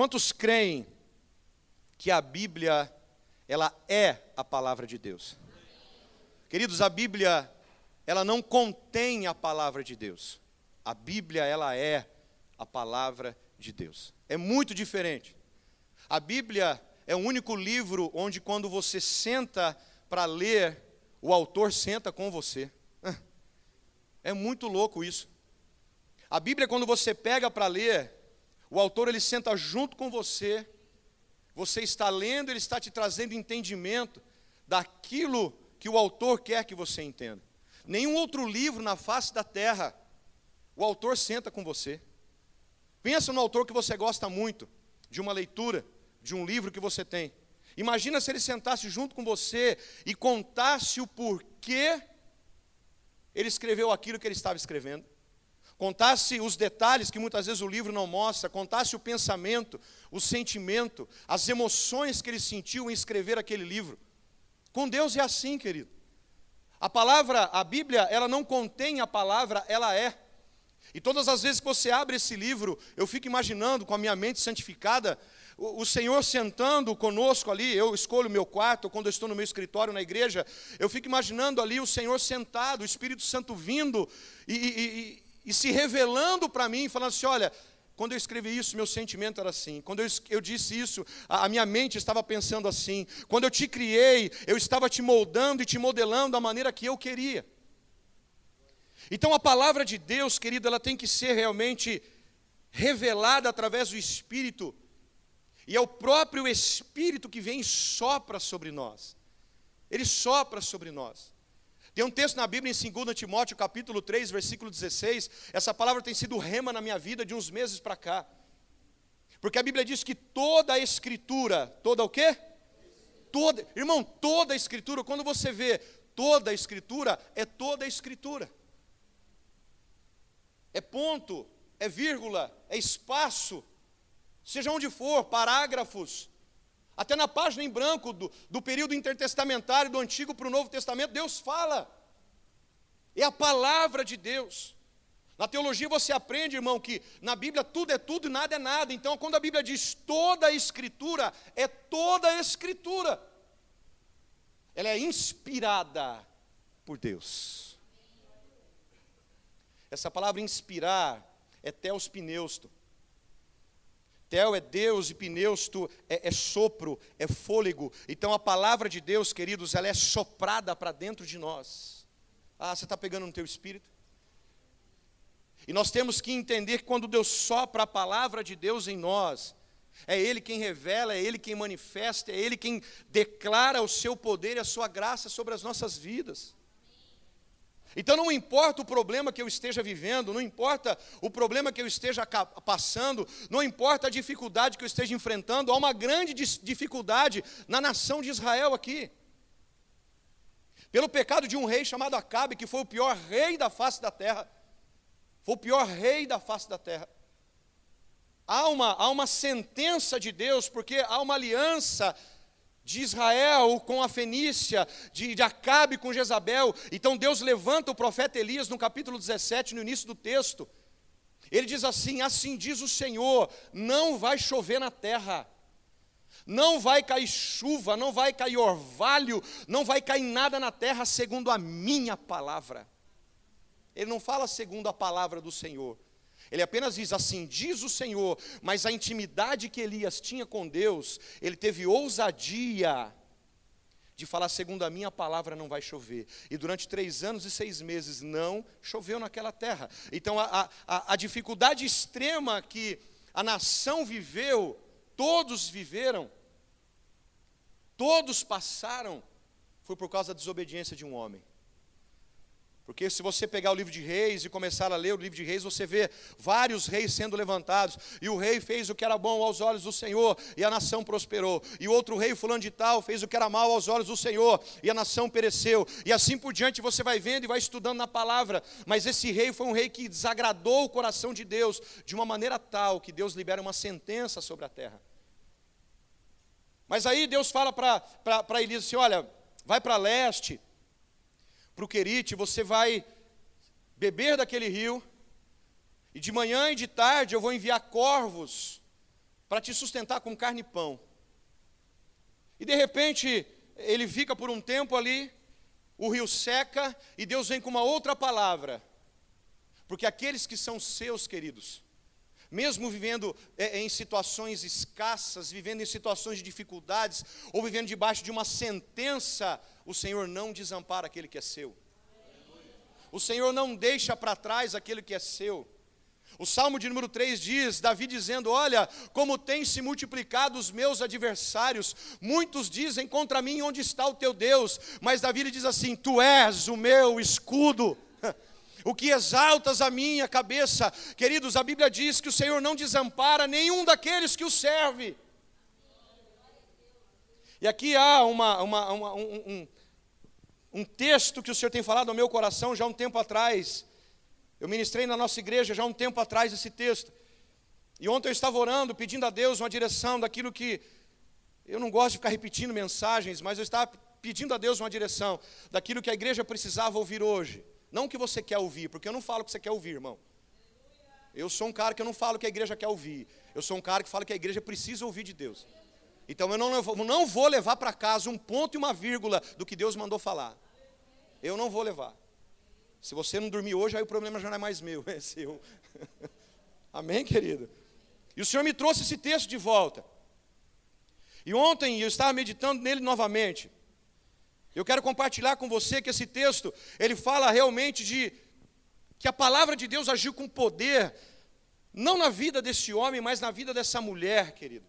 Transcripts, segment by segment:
Quantos creem que a Bíblia ela é a palavra de Deus? Queridos, a Bíblia ela não contém a palavra de Deus. A Bíblia ela é a palavra de Deus. É muito diferente. A Bíblia é o único livro onde quando você senta para ler, o autor senta com você. É muito louco isso. A Bíblia, quando você pega para ler, o autor ele senta junto com você, você está lendo, ele está te trazendo entendimento daquilo que o autor quer que você entenda. Nenhum outro livro na face da terra, o autor senta com você. Pensa no autor que você gosta muito, de uma leitura, de um livro que você tem. Imagina se ele sentasse junto com você e contasse o porquê ele escreveu aquilo que ele estava escrevendo contasse os detalhes que muitas vezes o livro não mostra, contasse o pensamento, o sentimento, as emoções que ele sentiu em escrever aquele livro. Com Deus é assim, querido. A palavra, a Bíblia, ela não contém a palavra, ela é. E todas as vezes que você abre esse livro, eu fico imaginando com a minha mente santificada, o, Senhor sentando conosco ali, eu escolho o meu quarto, quando eu estou no meu escritório na igreja, eu fico imaginando ali o Senhor sentado, o Espírito Santo vindo e, e, e se revelando para mim, falando assim: olha, quando eu escrevi isso, meu sentimento era assim. Quando eu, eu disse isso, a, a, minha mente estava pensando assim. Quando eu te criei, eu estava te moldando e te modelando da maneira que eu queria. Então a palavra de Deus, querido, ela tem que ser realmente revelada através do Espírito. E é o próprio Espírito que vem e sopra sobre nós. Ele sopra sobre nós. Tem um texto na Bíblia em 2 Timóteo, capítulo 3, versículo 16. Essa palavra tem sido rema na minha vida de uns meses para cá. Porque a Bíblia diz que toda a escritura, toda o quê? Toda, irmão, toda a escritura, quando você vê toda a escritura, é toda a escritura. É ponto, é vírgula, é espaço, seja onde for, parágrafos, até na página em branco do, do período intertestamentário, do Antigo para o Novo Testamento, Deus fala. É a palavra de Deus. Na teologia você aprende, irmão, que na Bíblia tudo é tudo e nada é nada. Então, quando a Bíblia diz toda a Escritura, é toda a Escritura. Ela é inspirada por Deus. Essa palavra inspirar é teos pneusto. Tel é Deus e pneusto é, é, sopro, é fôlego. Então a palavra de Deus, queridos, ela é soprada para dentro de nós. Ah, você está pegando no teu espírito? E nós temos que entender que quando Deus sopra a palavra de Deus em nós, é Ele quem revela, é Ele quem manifesta, é Ele quem declara o seu poder e a sua graça sobre as nossas vidas. Então não importa o problema que eu esteja vivendo, não importa o problema que eu esteja passando, não importa a dificuldade que eu esteja enfrentando, há uma grande dificuldade na nação de Israel aqui. Pelo pecado de um rei chamado Acabe, que foi o pior rei da face da terra. Foi o pior rei da face da terra. Há uma, há uma sentença de Deus, porque há uma aliança de Israel com a Fenícia, de, de Acabe com Jezabel. Então Deus levanta o profeta Elias no capítulo 17, no início do texto. Ele diz assim: Assim diz o Senhor: não vai chover na terra, não vai cair chuva, não vai cair orvalho, não vai cair nada na terra segundo a minha palavra. Ele não fala segundo a palavra do Senhor, ele apenas diz assim: diz o Senhor, mas a intimidade que Elias tinha com Deus, ele teve ousadia de falar: segundo a minha palavra não vai chover. E durante três anos e seis meses não choveu naquela terra. Então a, a, a dificuldade extrema que a nação viveu, todos viveram, todos passaram, foi por causa da desobediência de um homem. Porque se você pegar o livro de reis e começar a ler o livro de reis, você vê vários reis sendo levantados. E o rei fez o que era bom aos olhos do Senhor, e a nação prosperou. E outro rei, fulano de tal, fez o que era mal aos olhos do Senhor, e a nação pereceu. E assim por diante você vai vendo e vai estudando na palavra. Mas esse rei foi um rei que desagradou o coração de Deus de uma maneira tal que Deus libera uma sentença sobre a terra. Mas aí Deus fala para Elias assim: olha, vai para leste para o Querite, você vai beber daquele rio, e de manhã e de tarde eu vou enviar corvos para te sustentar com carne e pão. E de repente, ele fica por um tempo ali, o rio seca e Deus vem com uma outra palavra. Porque aqueles que são seus, queridos, mesmo vivendo é, em situações escassas, vivendo em situações de dificuldades, ou vivendo debaixo de uma sentença, o Senhor não desampara aquele que é seu. O Senhor não deixa para trás aquele que é seu. O Salmo de número 3 diz, Davi dizendo: Olha, como tem se multiplicado os meus adversários, muitos dizem contra mim: Onde está o teu Deus? Mas Davi lhe diz assim: Tu és o meu escudo o que exaltas a minha cabeça. Queridos, a Bíblia diz que o Senhor não desampara nenhum daqueles que o serve. E aqui há uma, uma, uma, um, um, um texto que o Senhor tem falado ao meu coração já há um tempo atrás. Eu ministrei na nossa igreja já há um tempo atrás esse texto. E ontem eu estava orando, pedindo a Deus uma direção daquilo que. Eu não gosto de ficar repetindo mensagens, mas eu estava pedindo a Deus uma direção daquilo que a igreja precisava ouvir hoje. Não o que você quer ouvir, porque eu não falo o que você quer ouvir, irmão. Eu sou um cara que eu não falo o que a igreja quer ouvir. Eu sou um cara que fala que a igreja precisa ouvir de Deus. Então eu não, não vou levar para casa um ponto e uma vírgula do que Deus mandou falar. Eu não vou levar. Se você não dormir hoje, aí o problema já não é mais meu, é seu. Amém, querido? E o Senhor me trouxe esse texto de volta. E ontem eu estava meditando nele novamente. Eu quero compartilhar com você que esse texto, ele fala realmente de que a palavra de Deus agiu com poder, não na vida desse homem, mas na vida dessa mulher, querido.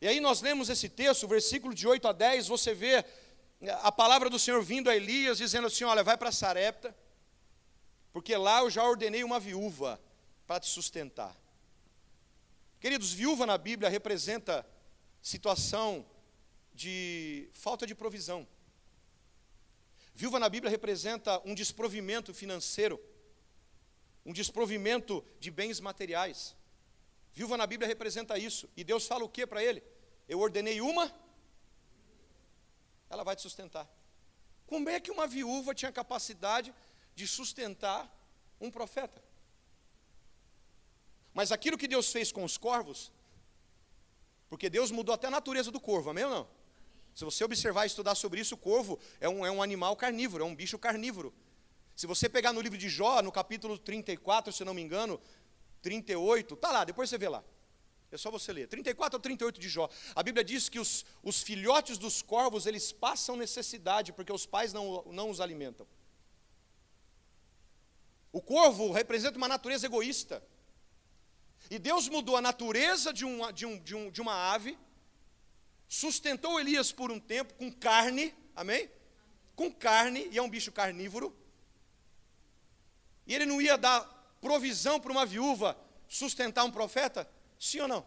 E aí nós lemos esse texto, versículo de 8 a 10, você vê a palavra do Senhor vindo a Elias, dizendo assim: Olha, vai para Sarepta, porque lá eu já ordenei uma viúva para te sustentar. Queridos, viúva na Bíblia representa situação de falta de provisão. Viúva na Bíblia representa um desprovimento financeiro, um desprovimento de bens materiais. Viúva na Bíblia representa isso. E Deus fala o que para ele? Eu ordenei uma, ela vai te sustentar. Como é que uma viúva tinha capacidade de sustentar um profeta? Mas aquilo que Deus fez com os corvos, porque Deus mudou até a natureza do corvo, amém ou não? Se você observar e estudar sobre isso, o corvo é um, é um animal carnívoro, é um bicho carnívoro. Se você pegar no livro de Jó, no capítulo 34, se não me engano, 38, tá lá, depois você vê lá. É só você ler. 34 ou 38 de Jó. A Bíblia diz que os, os filhotes dos corvos, eles passam necessidade, porque os pais não, não os alimentam. O corvo representa uma natureza egoísta. E Deus mudou a natureza de, de, um, de, um, de uma ave sustentou Elias por um tempo com carne, amém? Com carne, e é um bicho carnívoro. E ele não ia dar provisão para uma viúva sustentar um profeta? Sim ou não?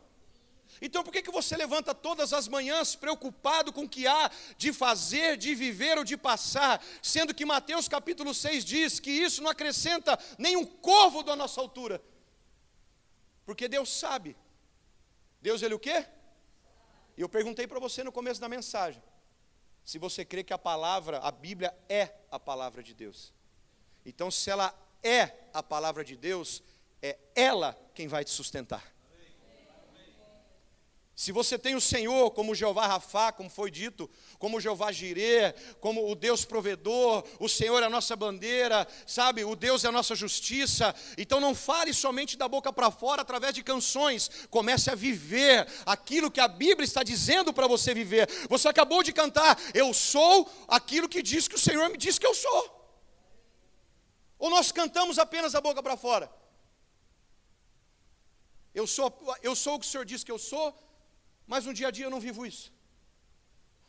Então por que, que você levanta todas as manhãs preocupado com o que há de fazer, de viver ou de passar, sendo que Mateus capítulo 6 diz que isso não acrescenta nem um corvo da nossa altura? Porque Deus sabe. Deus ele o quê? E eu perguntei para você no começo da mensagem, se você crê que a palavra, a Bíblia é a palavra de Deus. Então, se ela é a palavra de Deus, é ela quem vai te sustentar. Se você tem o Senhor como Jeová Rafá, como foi dito, como Jeová Jirê, como o Deus provedor, o Senhor é a nossa bandeira, sabe? O Deus é a nossa justiça. Então não fale somente da boca para fora através de canções. Comece a viver aquilo que a Bíblia está dizendo para você viver. Você acabou de cantar, eu sou aquilo que diz que o Senhor me diz que eu sou. Ou nós cantamos apenas a boca para fora? Eu sou, eu sou o que o Senhor diz que eu sou, mas no dia a dia eu não vivo isso.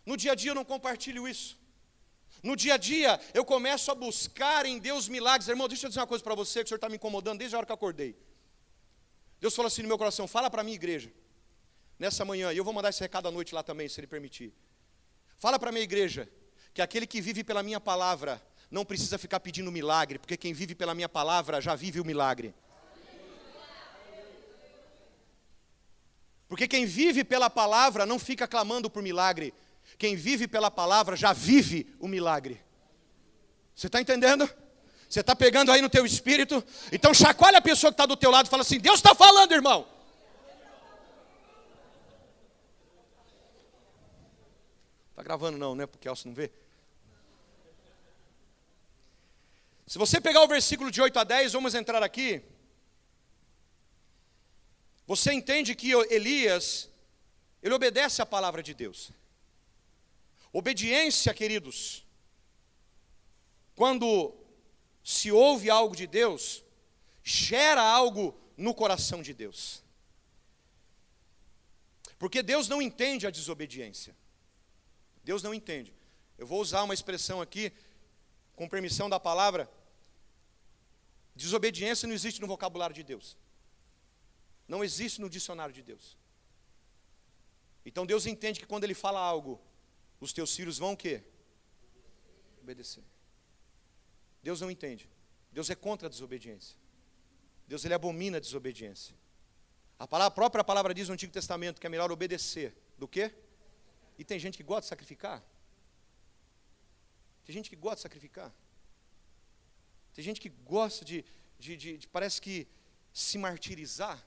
No dia a dia eu não compartilho isso. No dia a dia eu começo a buscar em Deus milagres. Irmão, deixa eu dizer uma coisa para você que o Senhor está me incomodando desde a hora que eu acordei. Deus falou assim no meu coração: fala para a minha igreja, nessa manhã, e eu vou mandar esse recado à noite lá também, se Ele permitir. Fala para a minha igreja que aquele que vive pela minha palavra não precisa ficar pedindo milagre, porque quem vive pela minha palavra já vive o milagre. Porque quem vive pela palavra não fica clamando por milagre. Quem vive pela palavra já vive o milagre. Você está entendendo? Você está pegando aí no teu espírito? Então chacoalha a pessoa que está do teu lado e fala assim: Deus está falando, irmão. Está gravando não, né? Porque Elcio não vê. Se você pegar o versículo de 8 a 10, vamos entrar aqui. Você entende que Elias, ele obedece à palavra de Deus. Obediência, queridos, quando se ouve algo de Deus, gera algo no coração de Deus. Porque Deus não entende a desobediência. Deus não entende. Eu vou usar uma expressão aqui, com permissão da palavra. Desobediência não existe no vocabulário de Deus. Não existe no dicionário de Deus. Então Deus entende que quando Ele fala algo, os teus filhos vão o quê? Obedecer. Deus não entende. Deus é contra a desobediência. Deus ele abomina a desobediência. A, palavra, a própria palavra diz no Antigo Testamento que é melhor obedecer do que? E tem gente que gosta de sacrificar. Tem gente que gosta de sacrificar. Tem gente que gosta de, de, de, de parece que se martirizar.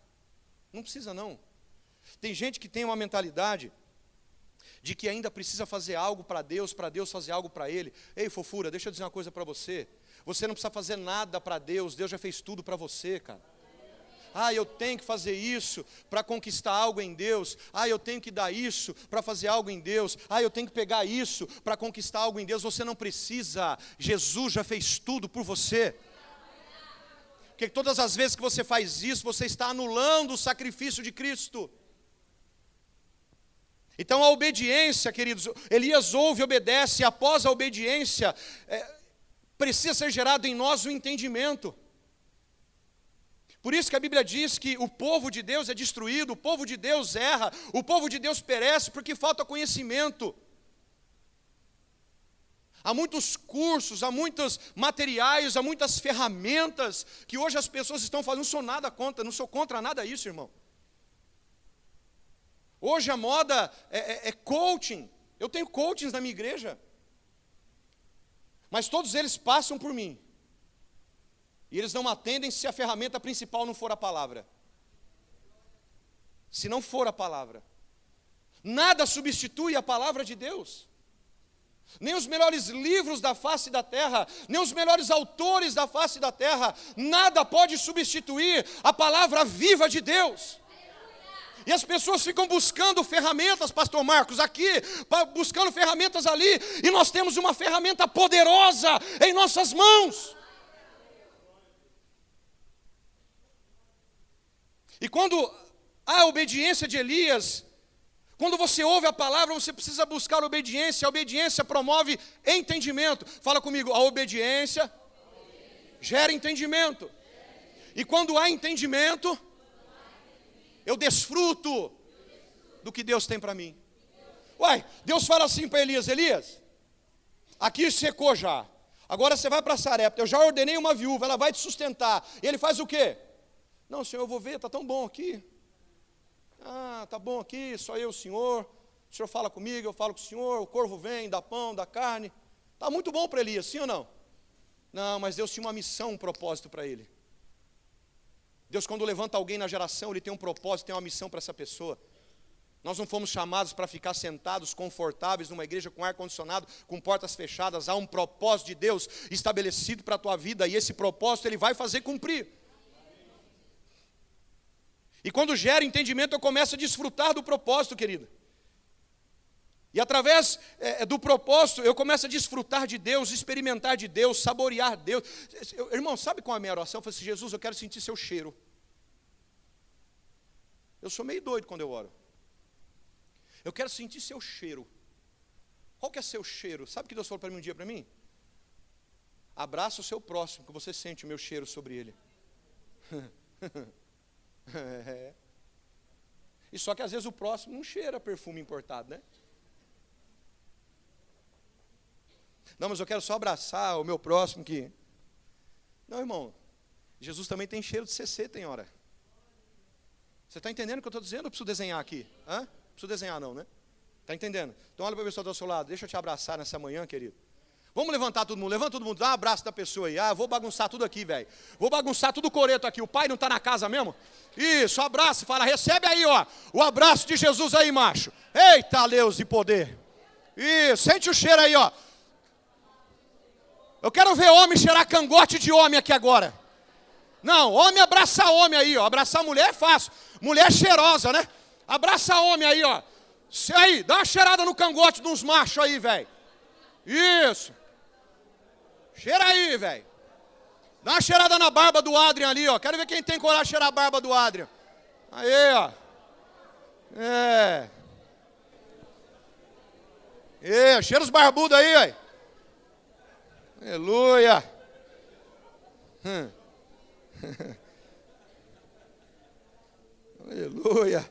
Não precisa não. Tem gente que tem uma mentalidade de que ainda precisa fazer algo para Deus, para Deus fazer algo para ele. Ei, fofura, deixa eu dizer uma coisa para você. Você não precisa fazer nada para Deus, Deus já fez tudo para você, cara. Ah, eu tenho que fazer isso para conquistar algo em Deus. Ah, eu tenho que dar isso para fazer algo em Deus. Ah, eu tenho que pegar isso para conquistar algo em Deus. Você não precisa. Jesus já fez tudo por você. Porque todas as vezes que você faz isso, você está anulando o sacrifício de Cristo. Então a obediência, queridos, Elias ouve obedece, e após a obediência, é, precisa ser gerado em nós o entendimento. Por isso que a Bíblia diz que o povo de Deus é destruído, o povo de Deus erra, o povo de Deus perece porque falta conhecimento. Há muitos cursos, há muitos materiais, há muitas ferramentas que hoje as pessoas estão fazendo. Não sou nada contra, não sou contra nada disso, irmão. Hoje a moda é, é, é coaching. Eu tenho coachings na minha igreja. Mas todos eles passam por mim. E eles não atendem se a ferramenta principal não for a palavra. Se não for a palavra. Nada substitui a palavra de Deus. Nem os melhores livros da face da terra, nem os melhores autores da face da terra, nada pode substituir a palavra viva de Deus. E as pessoas ficam buscando ferramentas, Pastor Marcos, aqui, buscando ferramentas ali, e nós temos uma ferramenta poderosa em nossas mãos. E quando a obediência de Elias, quando você ouve a palavra, você precisa buscar obediência. A obediência promove entendimento. Fala comigo, a obediência gera entendimento. E quando há entendimento, eu desfruto do que Deus tem para mim. Uai, Deus fala assim para Elias: Elias, aqui secou já. Agora você vai para Sarepta. Eu já ordenei uma viúva, ela vai te sustentar. E ele faz o quê? Não, senhor, eu vou ver, está tão bom aqui. Ah, está bom aqui, só eu, o senhor. O senhor fala comigo, eu falo com o senhor. O corvo vem, dá pão, dá carne. Está muito bom para Elias, sim ou não? Não, mas Deus tinha uma missão, um propósito para ele. Deus, quando levanta alguém na geração, Ele tem um propósito, tem uma missão para essa pessoa. Nós não fomos chamados para ficar sentados, confortáveis, numa igreja com ar-condicionado, com portas fechadas. Há um propósito de Deus estabelecido para a tua vida, e esse propósito Ele vai fazer cumprir. E quando gera entendimento, eu começo a desfrutar do propósito, querida. E através é, do propósito, eu começo a desfrutar de Deus, experimentar de Deus, saborear Deus. Eu, irmão, sabe qual é a minha oração? Eu falei assim, Jesus, eu quero sentir seu cheiro. Eu sou meio doido quando eu oro. Eu quero sentir seu cheiro. Qual que é seu cheiro? Sabe o que Deus falou para mim um dia para mim? Abraça o seu próximo, que você sente o meu cheiro sobre ele. é. E só que às vezes o próximo não cheira perfume importado, né? Não, mas eu quero só abraçar o meu próximo que. Não, irmão. Jesus também tem cheiro de CC, tem hora. Você está entendendo o que eu estou dizendo? Eu preciso desenhar aqui. Hã? Preciso desenhar, não, né? Está entendendo? Então olha para a pessoa do seu lado. Deixa eu te abraçar nessa manhã, querido. Vamos levantar todo mundo. Levanta todo mundo. Dá um abraço da pessoa aí. Ah, vou bagunçar tudo aqui, velho. Vou bagunçar tudo o coreto aqui. O pai não está na casa mesmo? Isso, abraço. Fala, recebe aí, ó. O abraço de Jesus aí, macho. Eita, Deus de poder. Isso, sente o cheiro aí, ó. Eu quero ver homem cheirar cangote de homem aqui agora. Não, homem abraça homem aí, ó. Abraçar mulher é fácil. Mulher cheirosa, né? Abraça homem aí, ó. Aí, dá uma cheirada no cangote de uns machos aí, velho. Isso. Cheira aí, velho. Dá uma cheirada na barba do Adrian ali, ó. Quero ver quem tem coragem de cheirar a barba do Adrian. Aí, ó. É. É, cheira os barbudos aí, velho. Aleluia. Hum. Aleluia.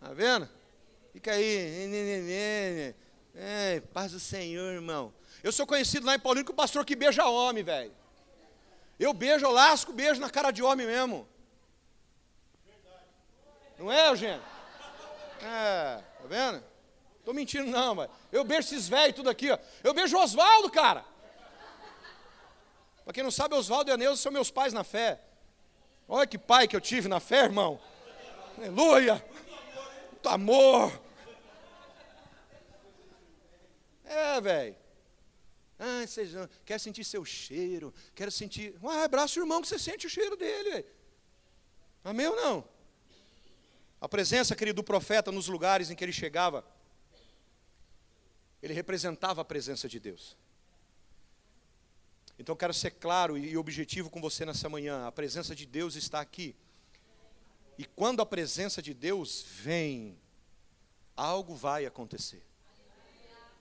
Tá vendo? Fica aí. É, paz do Senhor, irmão. Eu sou conhecido lá em Paulino como pastor que beija homem, velho. Eu beijo, eu lasco, beijo na cara de homem mesmo. Não é, Eugênio? É, tá vendo? Tô mentindo não, mas eu beijo esses velhos tudo aqui, ó. Eu beijo o Oswaldo, cara. Para quem não sabe, Oswaldo e a são meus pais na fé. Olha que pai que eu tive na fé, irmão. Aleluia. Muito amor. É, velho. Ah, vocês quer sentir seu cheiro, quero sentir. Ah, abraça o irmão que você sente o cheiro dele. Véio. Amém ou não? A presença, querido, do profeta nos lugares em que ele chegava, ele representava a presença de Deus. Então eu quero ser claro e objetivo com você nessa manhã. A presença de Deus está aqui. E quando a presença de Deus vem, algo vai acontecer.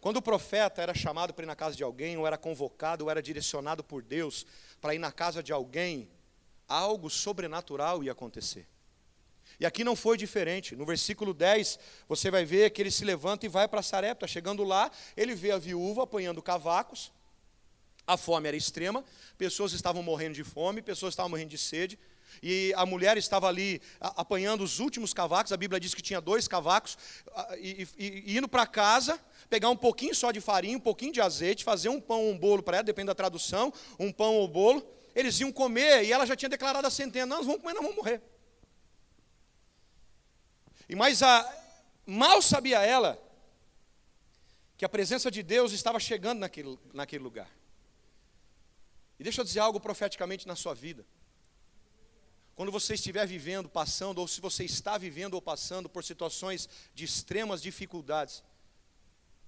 Quando o profeta era chamado para ir na casa de alguém, ou era convocado, ou era direcionado por Deus para ir na casa de alguém, algo sobrenatural ia acontecer. E aqui não foi diferente. No versículo 10, você vai ver que ele se levanta e vai para Sarepta. Chegando lá, ele vê a viúva apanhando cavacos, a fome era extrema, pessoas estavam morrendo de fome, pessoas estavam morrendo de sede, e a mulher estava ali apanhando os últimos cavacos, a Bíblia diz que tinha dois cavacos, e, e, e indo para casa, pegar um pouquinho só de farinha, um pouquinho de azeite, fazer um pão ou um bolo para ela, depende da tradução, um pão ou bolo, eles iam comer, e ela já tinha declarado a sentença, nós vamos comer, nós vamos morrer. E mas a, mal sabia ela que a presença de Deus estava chegando naquele, naquele lugar. E deixa eu dizer algo profeticamente na sua vida. Quando você estiver vivendo, passando, ou se você está vivendo ou passando por situações de extremas dificuldades,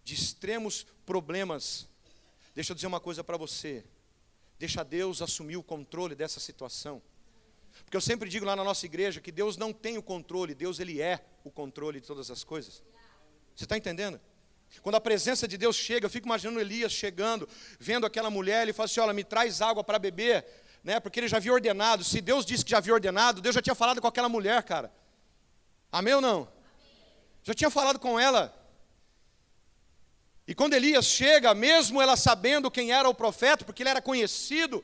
de extremos problemas, deixa eu dizer uma coisa para você. Deixa Deus assumir o controle dessa situação. Porque eu sempre digo lá na nossa igreja que Deus não tem o controle, Deus ele é o controle de todas as coisas. Você está entendendo? Quando a presença de Deus chega, eu fico imaginando Elias chegando, vendo aquela mulher, ele fala assim: Olha, me traz água para beber, né? Porque ele já havia ordenado. Se Deus disse que já havia ordenado, Deus já tinha falado com aquela mulher, cara. Amém ou não? Já tinha falado com ela. E quando Elias chega, mesmo ela sabendo quem era o profeta, porque ele era conhecido,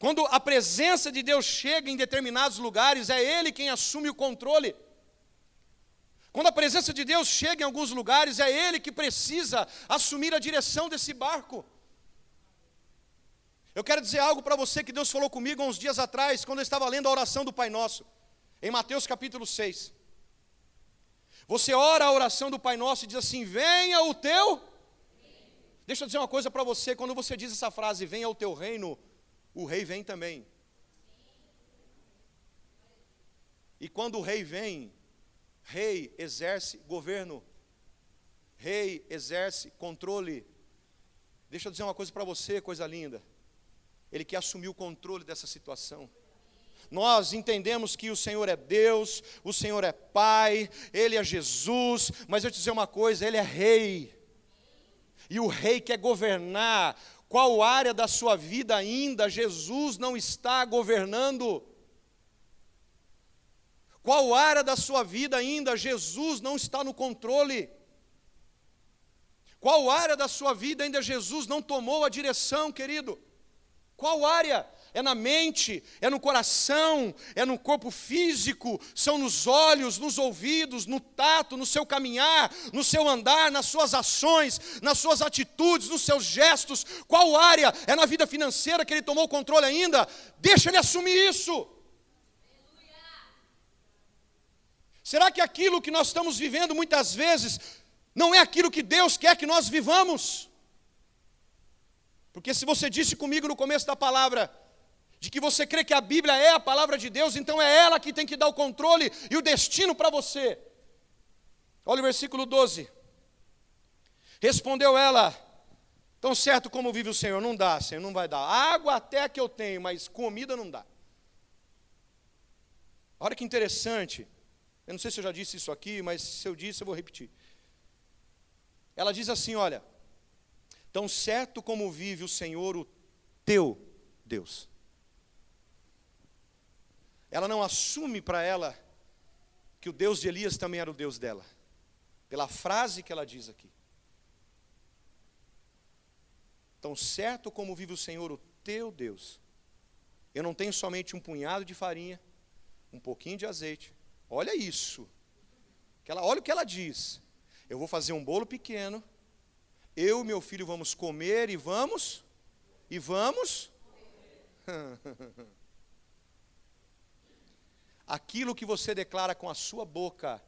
quando a presença de Deus chega em determinados lugares, é Ele quem assume o controle. Quando a presença de Deus chega em alguns lugares, é Ele que precisa assumir a direção desse barco. Eu quero dizer algo para você que Deus falou comigo uns dias atrás, quando eu estava lendo a oração do Pai Nosso, em Mateus capítulo 6. Você ora a oração do Pai Nosso e diz assim: Venha o teu. Deixa eu dizer uma coisa para você, quando você diz essa frase, venha o teu reino, o rei vem também. E quando o rei vem, rei exerce governo, rei exerce controle. Deixa eu dizer uma coisa para você, coisa linda. Ele quer assumir o controle dessa situação. Nós entendemos que o Senhor é Deus, o Senhor é Pai, Ele é Jesus, mas eu te dizer uma coisa: Ele é Rei. E o Rei quer governar qual área da sua vida ainda Jesus não está governando? Qual área da sua vida ainda Jesus não está no controle? Qual área da sua vida ainda Jesus não tomou a direção, querido? Qual área? é na mente, é no coração, é no corpo físico, são nos olhos, nos ouvidos, no tato, no seu caminhar, no seu andar, nas suas ações, nas suas atitudes, nos seus gestos. Qual área é na vida financeira que ele tomou o controle ainda? Deixa ele assumir isso. Será que aquilo que nós estamos vivendo muitas vezes não é aquilo que Deus quer que nós vivamos? Porque se você disse comigo no começo da palavra, de que você crê que a Bíblia é a palavra de Deus, então é ela que tem que dar o controle e o destino para você. Olha o versículo 12. Respondeu ela: Tão certo como vive o Senhor, não dá, Senhor, não vai dar. Água até que eu tenho, mas comida não dá. Olha que interessante. Eu não sei se eu já disse isso aqui, mas se eu disse, eu vou repetir. Ela diz assim: Olha, tão certo como vive o Senhor, o teu Deus. Ela não assume para ela que o Deus de Elias também era o Deus dela, pela frase que ela diz aqui. Tão certo como vive o Senhor, o teu Deus. Eu não tenho somente um punhado de farinha, um pouquinho de azeite, Olha isso. Olha o que ela diz. Eu vou fazer um bolo pequeno. Eu e meu filho vamos comer e vamos. E vamos. Aquilo que você declara com a sua boca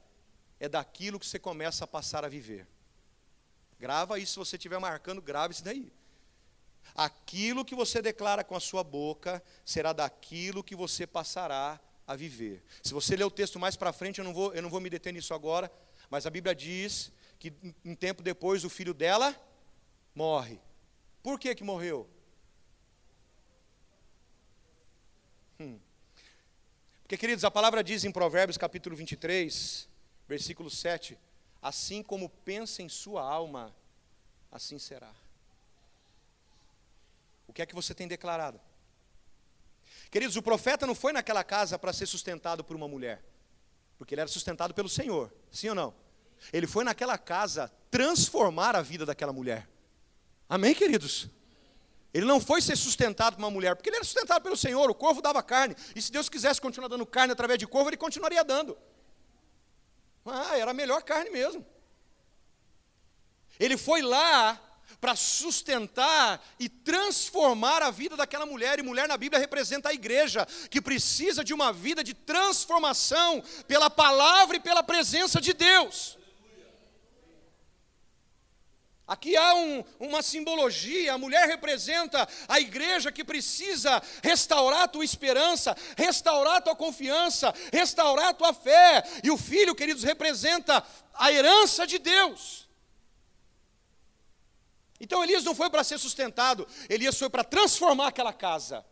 é daquilo que você começa a passar a viver. Grava isso, se você estiver marcando, grave isso daí. Aquilo que você declara com a sua boca será daquilo que você passará a viver. Se você ler o texto mais para frente, eu não, vou, eu não vou me deter nisso agora, mas a Bíblia diz que um tempo depois o filho dela morre. Por que que morreu? Hum. Porque, queridos, a palavra diz em Provérbios capítulo 23, versículo 7, assim como pensa em sua alma, assim será. O que é que você tem declarado? Queridos, o profeta não foi naquela casa para ser sustentado por uma mulher, porque ele era sustentado pelo Senhor, sim ou não? Ele foi naquela casa transformar a vida daquela mulher. Amém, queridos? Ele não foi ser sustentado por uma mulher, porque ele era sustentado pelo Senhor, o corvo dava carne, e se Deus quisesse continuar dando carne através de corvo, ele continuaria dando. Ah, era a melhor carne mesmo. Ele foi lá para sustentar e transformar a vida daquela mulher. E mulher na Bíblia representa a igreja, que precisa de uma vida de transformação pela palavra e pela presença de Deus. Aqui há um, uma simbologia, a mulher representa a igreja que precisa restaurar a tua esperança, restaurar a tua confiança, restaurar a tua fé. E o filho, queridos, representa a herança de Deus. Então Elias não foi para ser sustentado, Elias foi para transformar aquela casa.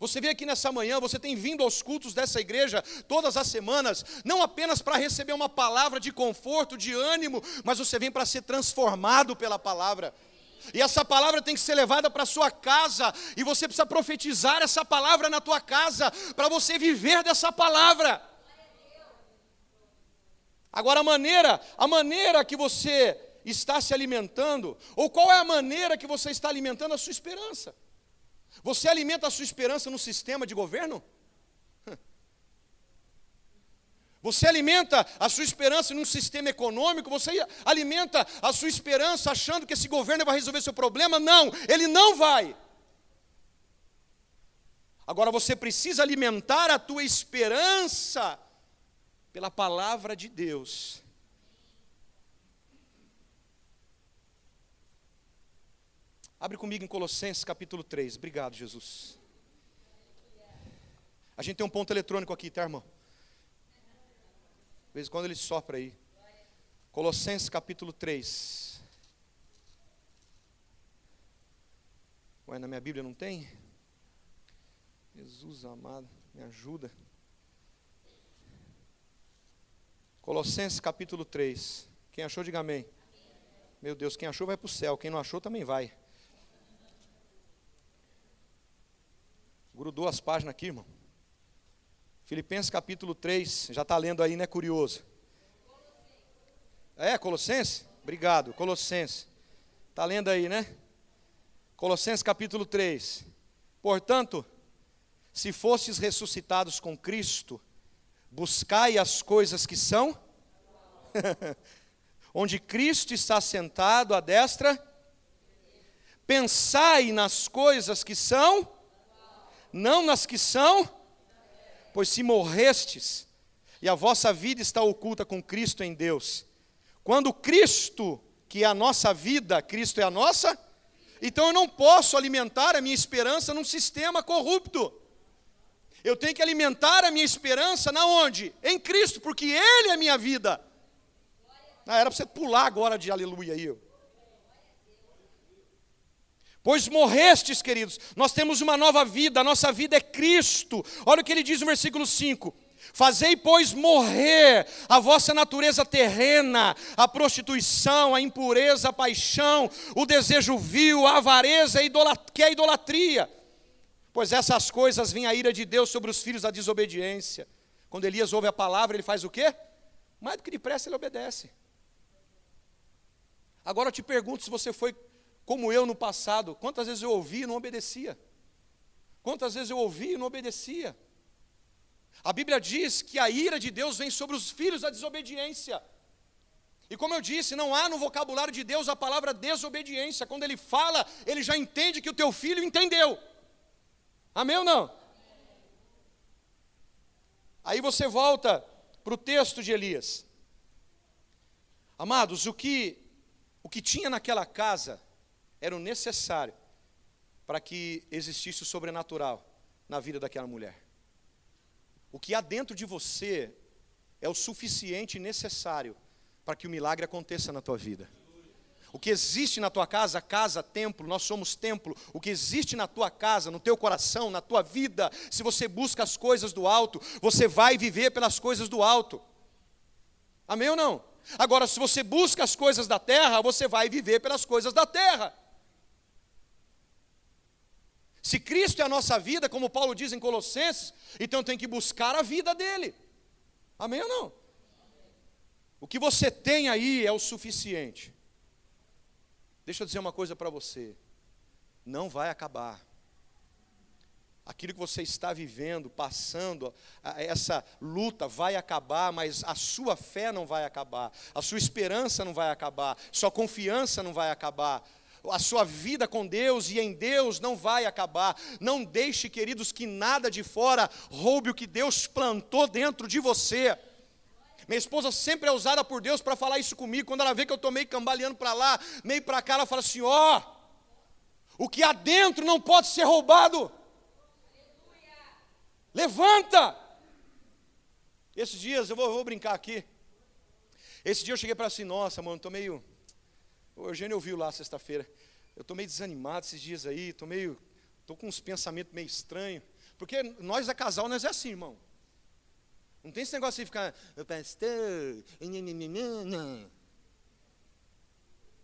Você vê aqui nessa manhã, você tem vindo aos cultos dessa igreja todas as semanas, não apenas para receber uma palavra de conforto, de ânimo, mas você vem para ser transformado pela palavra. E essa palavra tem que ser levada para sua casa, e você precisa profetizar essa palavra na tua casa, para você viver dessa palavra. Agora a maneira, a maneira que você está se alimentando, ou qual é a maneira que você está alimentando a sua esperança. Você alimenta a sua esperança no sistema de governo? Você alimenta a sua esperança num sistema econômico? Você alimenta a sua esperança achando que esse governo vai resolver seu problema? Não, ele não vai. Agora você precisa alimentar a tua esperança pela palavra de Deus. Abre comigo em Colossenses capítulo 3. Obrigado, Jesus. A gente tem um ponto eletrônico aqui, tá, irmão? De vez em quando ele sopra aí. Colossenses capítulo 3. Ué, na minha Bíblia não tem? Jesus amado, me ajuda. Colossenses capítulo 3. Quem achou, diga amém. Meu Deus, quem achou vai para o céu, quem não achou também vai. Grudou as páginas aqui, irmão. Filipenses capítulo 3, já está lendo aí, né? Curioso. É, Colossenses? Obrigado, Colossenses. Está lendo aí, né? Colossenses capítulo 3. Portanto, se fostes ressuscitados com Cristo, buscai as coisas que são, onde Cristo está sentado à destra, pensai nas coisas que são não nas que são, pois se morrestes, e a vossa vida está oculta com Cristo em Deus. Quando Cristo, que é a nossa vida, Cristo é a nossa, então eu não posso alimentar a minha esperança num sistema corrupto. Eu tenho que alimentar a minha esperança na onde? Em Cristo, porque Ele é a minha vida. Ah, era para você pular agora de aleluia aí. Pois morrestes, queridos, nós temos uma nova vida, a nossa vida é Cristo. Olha o que ele diz no versículo 5: Fazei, pois, morrer a vossa natureza terrena, a prostituição, a impureza, a paixão, o desejo vil, a avareza, que é a idolatria. Pois essas coisas vêm a ira de Deus sobre os filhos da desobediência. Quando Elias ouve a palavra, ele faz o quê? Mais do que depressa, ele obedece. Agora eu te pergunto se você foi como eu no passado, quantas vezes eu ouvi e não obedecia? Quantas vezes eu ouvi e não obedecia? A Bíblia diz que a ira de Deus vem sobre os filhos da desobediência. E como eu disse, não há no vocabulário de Deus a palavra desobediência. Quando ele fala, ele já entende que o teu filho entendeu. Amém ou não? Aí você volta para o texto de Elias. Amados, o que, o que tinha naquela casa era necessário para que existisse o sobrenatural na vida daquela mulher. O que há dentro de você é o suficiente e necessário para que o milagre aconteça na tua vida. O que existe na tua casa, casa, templo, nós somos templo. O que existe na tua casa, no teu coração, na tua vida, se você busca as coisas do alto, você vai viver pelas coisas do alto. Amém ou não? Agora, se você busca as coisas da terra, você vai viver pelas coisas da terra. Se Cristo é a nossa vida, como Paulo diz em Colossenses, então tem que buscar a vida dele. Amém ou não? O que você tem aí é o suficiente. Deixa eu dizer uma coisa para você: não vai acabar. Aquilo que você está vivendo, passando, essa luta vai acabar, mas a sua fé não vai acabar, a sua esperança não vai acabar, sua confiança não vai acabar, a sua vida com Deus e em Deus não vai acabar. Não deixe, queridos, que nada de fora roube o que Deus plantou dentro de você. Minha esposa sempre é usada por Deus para falar isso comigo. Quando ela vê que eu estou meio cambaleando para lá, meio para cá, ela fala assim: ó, oh, o que há dentro não pode ser roubado. Levanta! Esses dias, eu vou, vou brincar aqui. Esse dia eu cheguei para assim: nossa, mano, estou meio o Eugênio ouviu lá sexta-feira. Eu estou meio desanimado esses dias aí, estou meio. Estou com uns pensamentos meio estranhos. Porque nós é casal, nós é assim, irmão. Não tem esse negócio de ficar, pastor,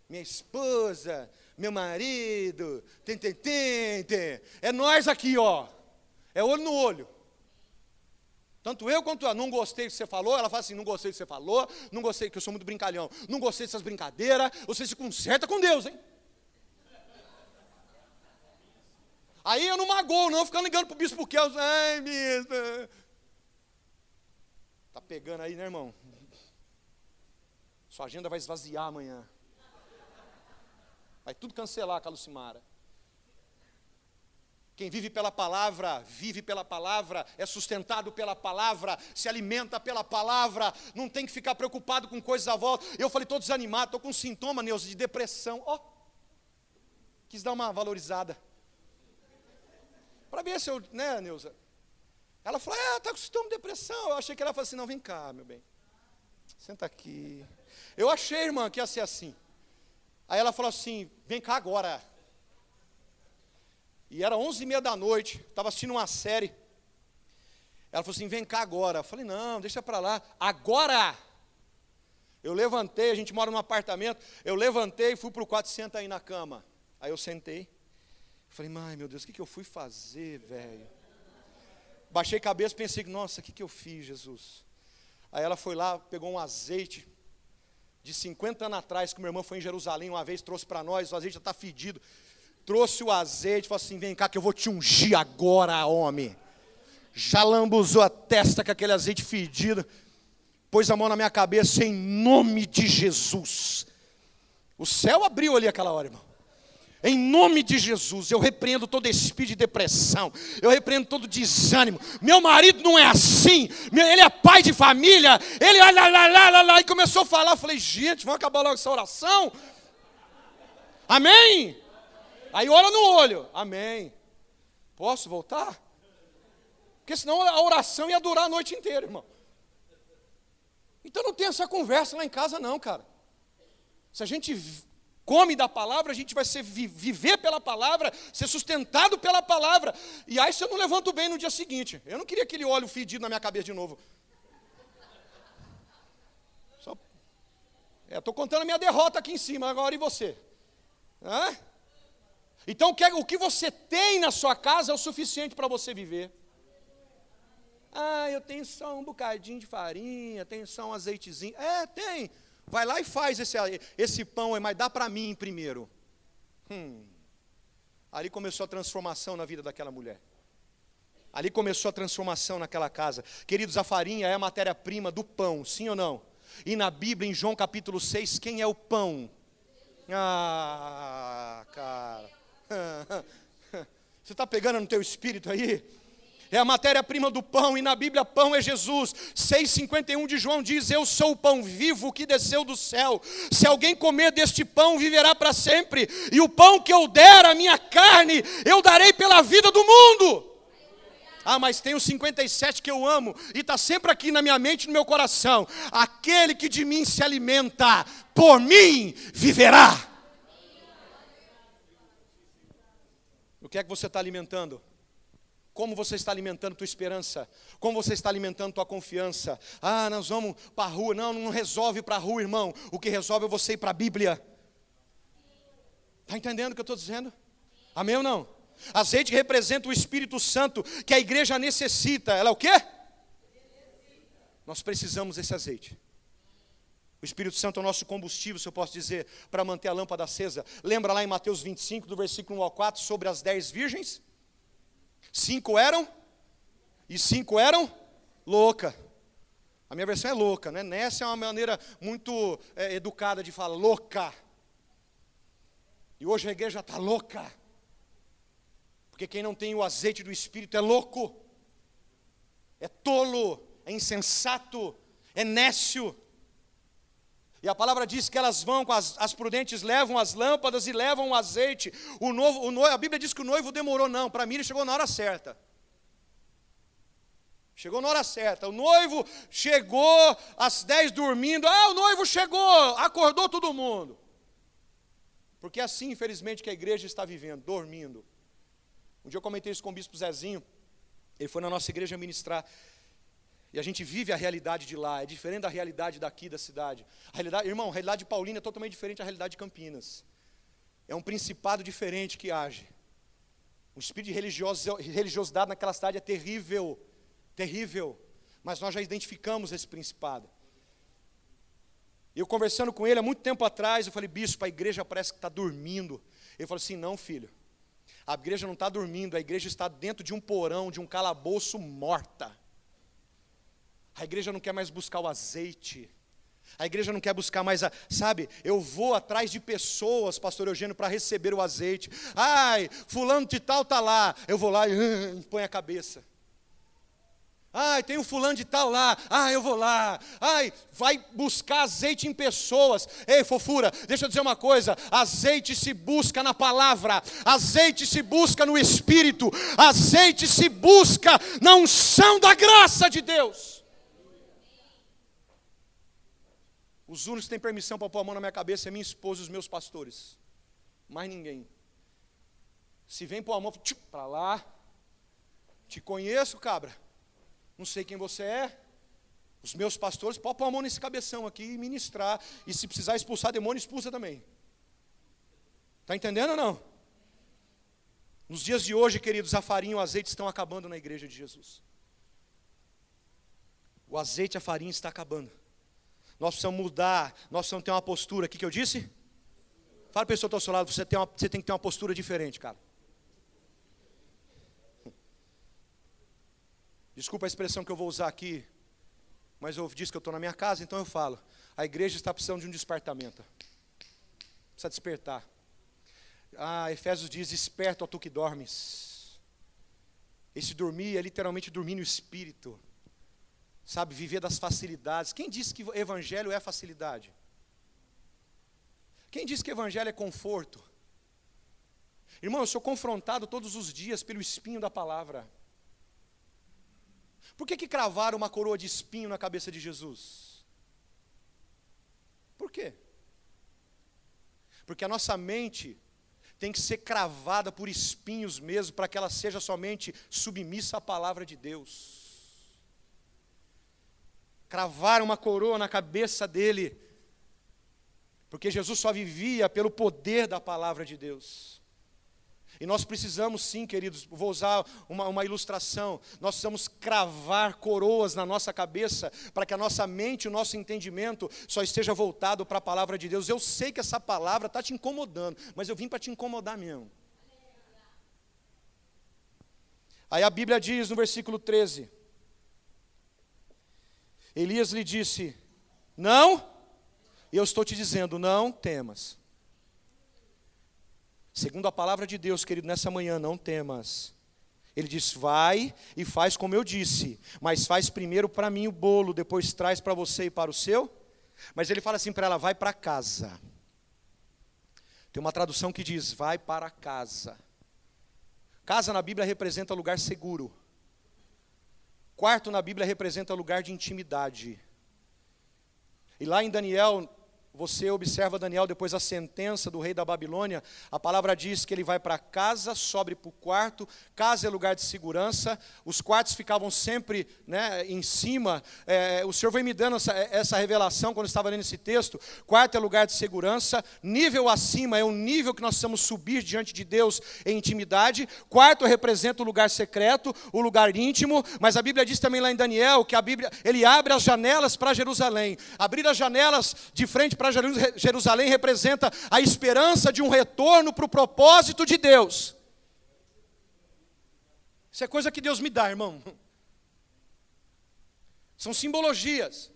minha esposa, meu marido, tem, tem, tem, tem. É nós aqui, ó. É olho no olho. Tanto eu quanto ela, não gostei do que você falou, ela fala assim, não gostei do que você falou, não gostei, que eu sou muito brincalhão, não gostei dessas brincadeiras, você se conserta com Deus, hein? Aí eu não magoo, não, ficando ligando para o bispo Kelso, ai, bispo. Tá pegando aí, né, irmão? Sua agenda vai esvaziar amanhã. Vai tudo cancelar com a Lucimara. Quem vive pela palavra, vive pela palavra, é sustentado pela palavra, se alimenta pela palavra, não tem que ficar preocupado com coisas à volta. Eu falei, estou desanimado, estou com sintoma, Neuza, de depressão. Ó, oh, quis dar uma valorizada. Para ver se eu, né, Neuza? Ela falou, é, está com sintoma de depressão. Eu achei que ela falou assim, não, vem cá, meu bem. Senta aqui. Eu achei, irmã, que ia ser assim. Aí ela falou assim, vem cá agora. E era onze e meia da noite, estava assistindo uma série. Ela falou assim: vem cá agora. Eu falei: não, deixa para lá. Agora! Eu levantei, a gente mora num apartamento. Eu levantei e fui para o quarto, senta aí na cama. Aí eu sentei. Falei, ai meu Deus, o que, que eu fui fazer, velho? Baixei a cabeça pensei, nossa, o que, que eu fiz, Jesus? Aí ela foi lá, pegou um azeite de 50 anos atrás, que minha irmã foi em Jerusalém uma vez, trouxe para nós, o azeite já está fedido trouxe o azeite, falou assim: vem cá que eu vou te ungir agora, homem. Já lambuzou a testa com aquele azeite fedido, pôs a mão na minha cabeça em nome de Jesus. O céu abriu ali aquela hora, irmão. Em nome de Jesus, eu repreendo todo espírito de depressão, eu repreendo todo desânimo. Meu marido não é assim, ele é pai de família, ele lá, lá, lá, lá, lá, e começou a falar. Eu falei, gente, vamos acabar logo essa oração? Amém? Aí ora no olho, amém. Posso voltar? Porque senão a oração ia durar a noite inteira, irmão. Então não tem essa conversa lá em casa, não, cara. Se a gente come da palavra, a gente vai ser, viver pela palavra, ser sustentado pela palavra. E aí você não levanta bem no dia seguinte. Eu não queria aquele óleo fedido na minha cabeça de novo. Só... É, estou contando a minha derrota aqui em cima, agora e você? Hã? Então o que você tem na sua casa é o suficiente para você viver. Ah, eu tenho só um bocadinho de farinha, tenho só um azeitezinho. É, tem. Vai lá e faz esse, esse pão, mas dá para mim primeiro. Hum. Ali começou a transformação na vida daquela mulher. Ali começou a transformação naquela casa. Queridos, a farinha é a matéria-prima do pão, sim ou não? E na Bíblia, em João capítulo 6, quem é o pão? Ah, cara. Você está pegando no teu espírito aí? é a matéria-prima do pão, e na Bíblia pão é Jesus. 6,51 de João diz: Eu sou o pão vivo que desceu do céu. Se alguém comer deste pão, viverá para sempre. E o pão que eu der, a minha carne, eu darei pela vida do mundo. Ah, mas tem o 57 que eu amo, e está sempre aqui na minha mente e no meu coração. Aquele que de mim se alimenta, por mim viverá. O que é que você está alimentando? Como você está alimentando tua esperança? Como você está alimentando tua confiança? Ah, nós vamos para a rua. Não, não resolve para a rua, irmão. O que resolve é você ir para a Bíblia. Está entendendo o que eu estou dizendo? Amém ou não? Azeite representa o Espírito Santo que a igreja necessita. Ela é o quê? Nós precisamos desse azeite. O Espírito Santo é o nosso combustível, se eu posso dizer, para manter a lâmpada acesa. Lembra lá em Mateus 25, do versículo 1 ao 4, sobre as dez virgens? Cinco eram e cinco eram louca. A minha versão é louca, né? Nessa é uma maneira muito é, educada de falar, louca. E hoje a igreja está louca. Porque quem não tem o azeite do Espírito é louco, é tolo, é insensato, é nécio. E a palavra diz que elas vão, as, as prudentes levam as lâmpadas e levam o azeite. O novo, o noivo, a Bíblia diz que o noivo demorou, não. Para mim, ele chegou na hora certa. Chegou na hora certa. O noivo chegou às dez dormindo. Ah, o noivo chegou, acordou todo mundo. Porque é assim, infelizmente, que a igreja está vivendo, dormindo. Um dia eu comentei isso com o bispo Zezinho. Ele foi na nossa igreja ministrar. E a gente vive a realidade de lá, é diferente da realidade daqui da cidade. A realidade, irmão, a realidade de Paulina é totalmente diferente da realidade de Campinas. É um principado diferente que age. O espírito de religiosidade naquela cidade é terrível, terrível. Mas nós já identificamos esse principado. Eu conversando com ele há muito tempo atrás, eu falei, bispo, a igreja parece que está dormindo. Ele falou assim: não, filho, a igreja não está dormindo, a igreja está dentro de um porão, de um calabouço morta. A igreja não quer mais buscar o azeite. A igreja não quer buscar mais, a, sabe? Eu vou atrás de pessoas, pastor Eugênio, para receber o azeite. Ai, fulano de tal está lá. Eu vou lá e uh, põe a cabeça. Ai, tem um fulano de tal lá. Ah, eu vou lá. Ai, vai buscar azeite em pessoas. Ei, fofura, deixa eu dizer uma coisa: azeite se busca na palavra, azeite se busca no Espírito, azeite se busca na unção da graça de Deus. Os únicos que têm permissão para pôr a mão na minha cabeça é minha esposa e os meus pastores. Mais ninguém. Se vem pôr a mão, para lá. Te conheço, cabra. Não sei quem você é. Os meus pastores, pode pôr a mão nesse cabeção aqui e ministrar. E se precisar expulsar demônio, expulsa também. Está entendendo ou não? Nos dias de hoje, queridos, a farinha e o azeite estão acabando na igreja de Jesus. O azeite e a farinha está acabando. Nós precisamos mudar, nós precisamos ter uma postura. O que, que eu disse? Fala para a pessoa que está ao seu lado, você tem, uma, você tem que ter uma postura diferente, cara. Desculpa a expressão que eu vou usar aqui, mas eu disse que eu estou na minha casa, então eu falo. A igreja está precisando de um despertamento. Precisa despertar. Ah, Efésios diz: Esperto a tu que dormes. Esse dormir é literalmente dormir no espírito. Sabe, viver das facilidades. Quem disse que evangelho é facilidade? Quem disse que evangelho é conforto? Irmão, eu sou confrontado todos os dias pelo espinho da palavra. Por que, que cravaram uma coroa de espinho na cabeça de Jesus? Por quê? Porque a nossa mente tem que ser cravada por espinhos mesmo, para que ela seja somente submissa à palavra de Deus. Cravaram uma coroa na cabeça dele, porque Jesus só vivia pelo poder da palavra de Deus. E nós precisamos sim, queridos, vou usar uma, uma, ilustração, nós precisamos cravar coroas na nossa cabeça, para que a nossa mente, o nosso entendimento só esteja voltado para a palavra de Deus. Eu sei que essa palavra está te incomodando, mas eu vim para te incomodar mesmo. Aí a Bíblia diz no versículo 13: Elias lhe disse: Não, eu estou te dizendo, não temas. Segundo a palavra de Deus, querido, nessa manhã, não temas. Ele diz: Vai e faz como eu disse, mas faz primeiro para mim o bolo, depois traz para você e para o seu. Mas ele fala assim para ela: Vai para casa. Tem uma tradução que diz: Vai para casa. Casa na Bíblia representa lugar seguro. Quarto na Bíblia representa lugar de intimidade. E lá em Daniel, você observa Daniel depois a sentença do rei da Babilônia, a palavra diz que ele vai para casa, sobe para o quarto, casa é lugar de segurança, os quartos ficavam sempre né, em cima. É, o Senhor vem me dando essa, essa revelação quando eu estava lendo esse texto. Quarto é lugar de segurança, nível acima é um nível que nós precisamos subir diante de Deus em intimidade. Quarto representa o lugar secreto, o lugar íntimo, mas a Bíblia diz também lá em Daniel que a Bíblia, ele abre as janelas para Jerusalém. Abrir as janelas de frente para para Jerusalém representa a esperança de um retorno para o propósito de Deus. Isso é coisa que Deus me dá, irmão. São simbologias.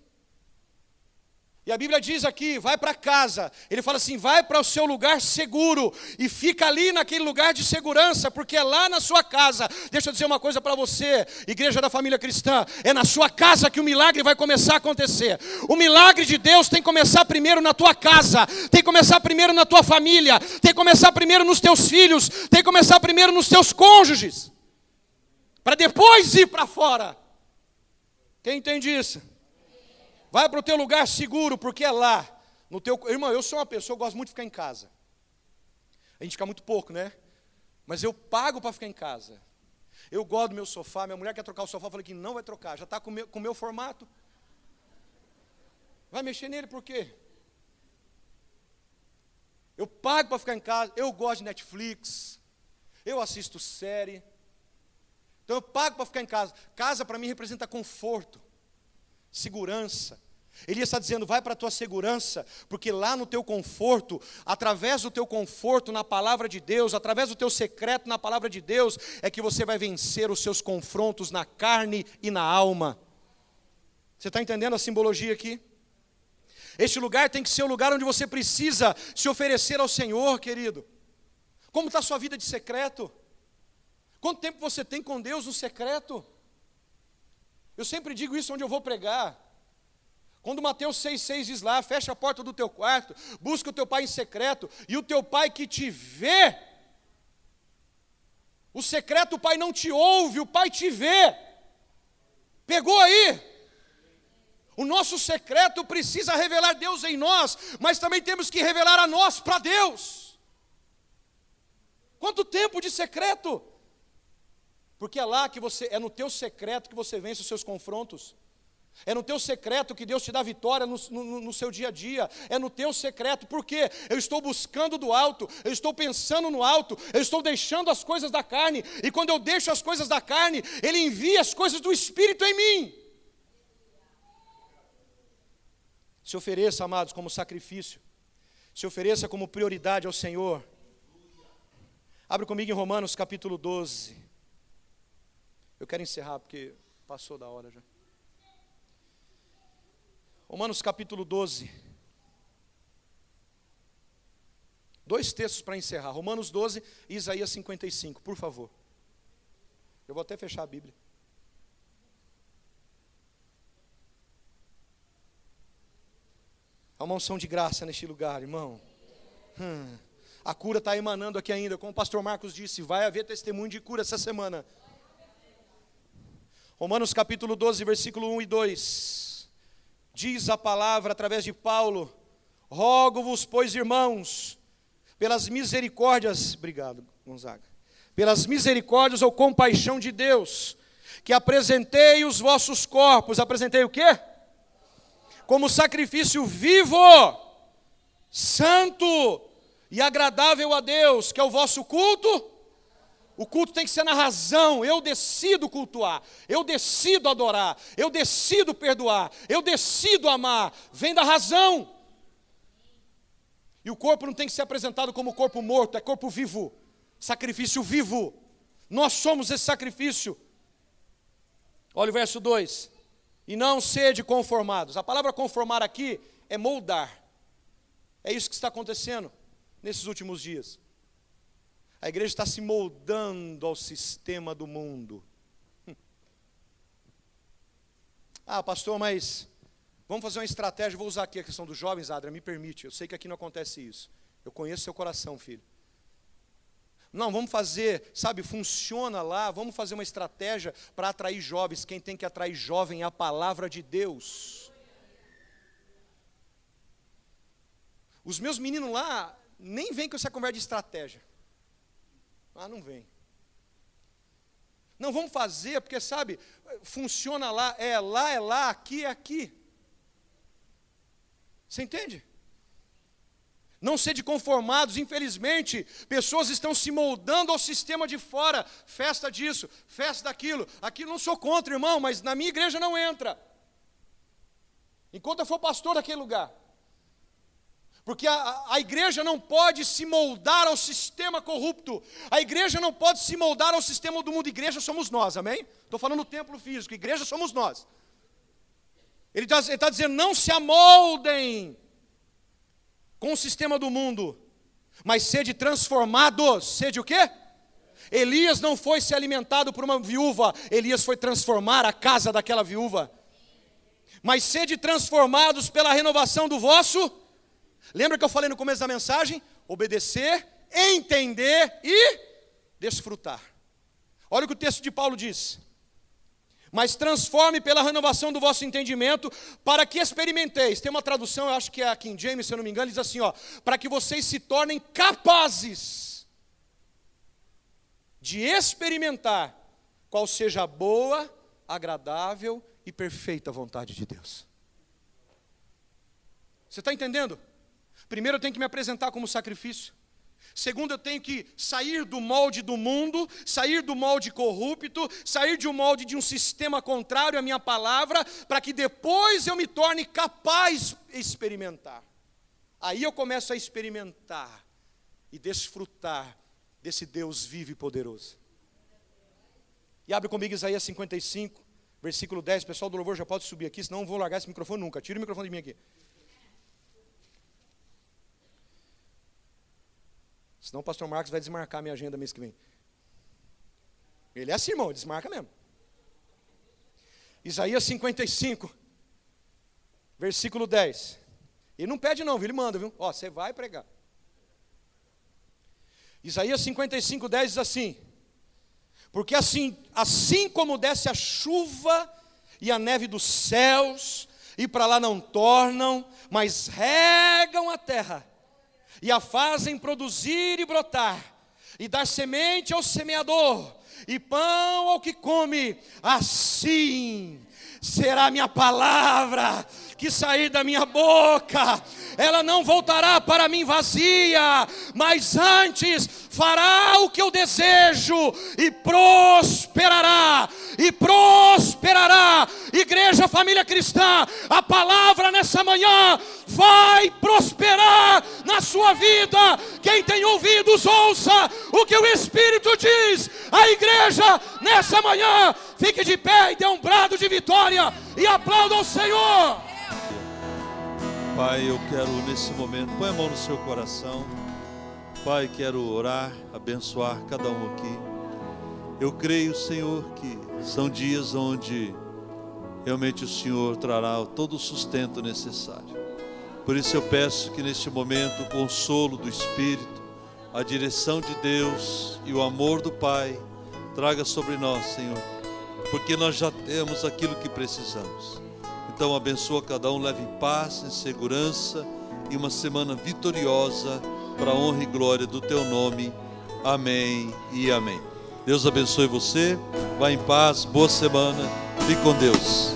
E a Bíblia diz aqui: vai para casa. Ele fala assim: vai para o seu lugar seguro e fica ali naquele lugar de segurança, porque é lá na sua casa. Deixa eu dizer uma coisa para você, igreja da família cristã: é na sua casa que o milagre vai começar a acontecer. O milagre de Deus tem que começar primeiro na tua casa, tem que começar primeiro na tua família, tem que começar primeiro nos teus filhos, tem que começar primeiro nos teus cônjuges, para depois ir para fora. Quem entende isso? Vai para o teu lugar seguro, porque é lá. No teu, irmão, eu sou uma pessoa, eu gosto muito de ficar em casa. A gente fica muito pouco, né? Mas eu pago para ficar em casa. Eu gosto do meu sofá, minha mulher quer trocar o sofá, eu falei que não vai trocar, já está com o meu, com meu formato. Vai mexer nele por quê? Eu pago para ficar em casa, eu gosto de Netflix, eu assisto série. Então eu pago para ficar em casa. Casa para mim representa conforto segurança. Elias está dizendo: vai para a tua segurança, porque lá no teu conforto, através do teu conforto na palavra de Deus, através do teu secreto na palavra de Deus, é que você vai vencer os seus confrontos na carne e na alma. Você está entendendo a simbologia aqui? Este lugar tem que ser o lugar onde você precisa se oferecer ao Senhor, querido. Como está a sua vida de secreto? Quanto tempo você tem com Deus no secreto? Eu sempre digo isso onde eu vou pregar. Quando Mateus 6,6 diz lá, fecha a porta do teu quarto, busca o teu pai em secreto, e o teu pai que te vê, o secreto o pai não te ouve, o pai te vê. Pegou aí? O nosso secreto precisa revelar Deus em nós, mas também temos que revelar a nós para Deus. Quanto tempo de secreto? Porque é lá que você, é no teu secreto que você vence os seus confrontos. É no teu secreto que Deus te dá vitória no, no, no, seu dia a dia. É no teu secreto, porque eu estou buscando do alto, eu estou pensando no alto, eu estou deixando as coisas da carne, e quando eu deixo as coisas da carne, Ele envia as coisas do Espírito em mim. Se ofereça, amados, como sacrifício, se ofereça como prioridade ao Senhor. Abre comigo em Romanos capítulo 12. Eu quero encerrar porque passou da hora já. Romanos capítulo 12. Dois textos para encerrar: Romanos 12 e Isaías 55, por favor. Eu vou até fechar a Bíblia. Há uma unção de graça neste lugar, irmão. Hum. A cura está emanando aqui ainda, como o pastor Marcos disse, vai haver testemunho de cura essa semana. Romanos capítulo 12, versículo 1 e 2. Diz a palavra através de Paulo: Rogo-vos, pois, irmãos, pelas misericórdias, obrigado, Gonzaga, pelas misericórdias ou compaixão de Deus, que apresentei os vossos corpos, apresentei o quê? Como sacrifício vivo, santo e agradável a Deus, que é o vosso culto. O culto tem que ser na razão. Eu decido cultuar, eu decido adorar, eu decido perdoar, eu decido amar. Vem da razão. E o corpo não tem que ser apresentado como corpo morto, é corpo vivo, sacrifício vivo. Nós somos esse sacrifício. Olha o verso 2: E não sede conformados. A palavra conformar aqui é moldar. É isso que está acontecendo nesses últimos dias. A igreja está se moldando ao sistema do mundo. Ah, pastor, mas Vamos fazer uma estratégia, vou usar aqui a questão dos jovens, Adra, me permite. Eu sei que aqui não acontece isso. Eu conheço seu coração, filho. Não, vamos fazer, sabe, funciona lá, vamos fazer uma estratégia para atrair jovens. Quem tem que atrair jovem é a palavra de Deus. Os meus meninos lá nem vêm com essa conversa de estratégia. Ah, não vem. Não, vamos fazer, porque sabe, funciona lá, é lá, é lá, aqui é aqui. Você entende? Não sede conformados, infelizmente, pessoas estão se moldando ao sistema de fora, festa disso, festa daquilo. Aqui não sou contra, irmão, mas na minha igreja não entra. Enquanto eu for pastor daquele lugar. Porque a, a igreja não pode se moldar ao sistema corrupto, a igreja não pode se moldar ao sistema do mundo. Igreja somos nós, amém? Estou falando do templo físico, igreja somos nós. Ele está tá dizendo: não se amoldem com o sistema do mundo, mas sede transformados. Sede o quê? Elias não foi se alimentado por uma viúva, Elias foi transformar a casa daquela viúva. Mas sede transformados pela renovação do vosso. Lembra que eu falei no começo da mensagem? Obedecer, entender e desfrutar. Olha o que o texto de Paulo diz mas transforme pela renovação do vosso entendimento, para que experimenteis. Tem uma tradução, eu acho que é a King James, se eu não me engano, diz assim: ó, para que vocês se tornem capazes de experimentar qual seja a boa, agradável e perfeita vontade de Deus. Você está entendendo? Primeiro eu tenho que me apresentar como sacrifício. Segundo, eu tenho que sair do molde do mundo, sair do molde corrupto, sair de um molde de um sistema contrário à minha palavra, para que depois eu me torne capaz de experimentar. Aí eu começo a experimentar e desfrutar desse Deus vivo e poderoso. E abre comigo Isaías 55, versículo 10. Pessoal do louvor já pode subir aqui, senão eu não vou largar esse microfone nunca. Tira o microfone de mim aqui. Senão o pastor Marcos vai desmarcar minha agenda mês que vem. Ele é assim, irmão, desmarca mesmo. Isaías 55, versículo 10. Ele não pede não, viu? Ele manda, viu? Ó, você vai pregar. Isaías 55, 10 diz assim: Porque assim, assim como desce a chuva e a neve dos céus, e para lá não tornam, mas regam a terra, e a fazem produzir e brotar, e dar semente ao semeador, e pão ao que come, assim será a minha palavra que sair da minha boca, ela não voltará para mim vazia, mas antes fará o que eu desejo e prosperará, e prosperará. Igreja, família cristã, a palavra nessa manhã vai prosperar na sua vida. Quem tem ouvidos, ouça o que o Espírito diz. A igreja, nessa manhã, fique de pé e dê um brado de vitória e aplauda o Senhor. Pai, eu quero nesse momento, põe a mão no seu coração. Pai, quero orar, abençoar cada um aqui. Eu creio, Senhor, que são dias onde realmente o Senhor trará todo o sustento necessário. Por isso eu peço que neste momento o consolo do Espírito, a direção de Deus e o amor do Pai traga sobre nós, Senhor, porque nós já temos aquilo que precisamos. Então abençoa cada um, leve em paz, em segurança e uma semana vitoriosa para a honra e glória do teu nome. Amém e amém. Deus abençoe você. Vá em paz, boa semana. Fique com Deus.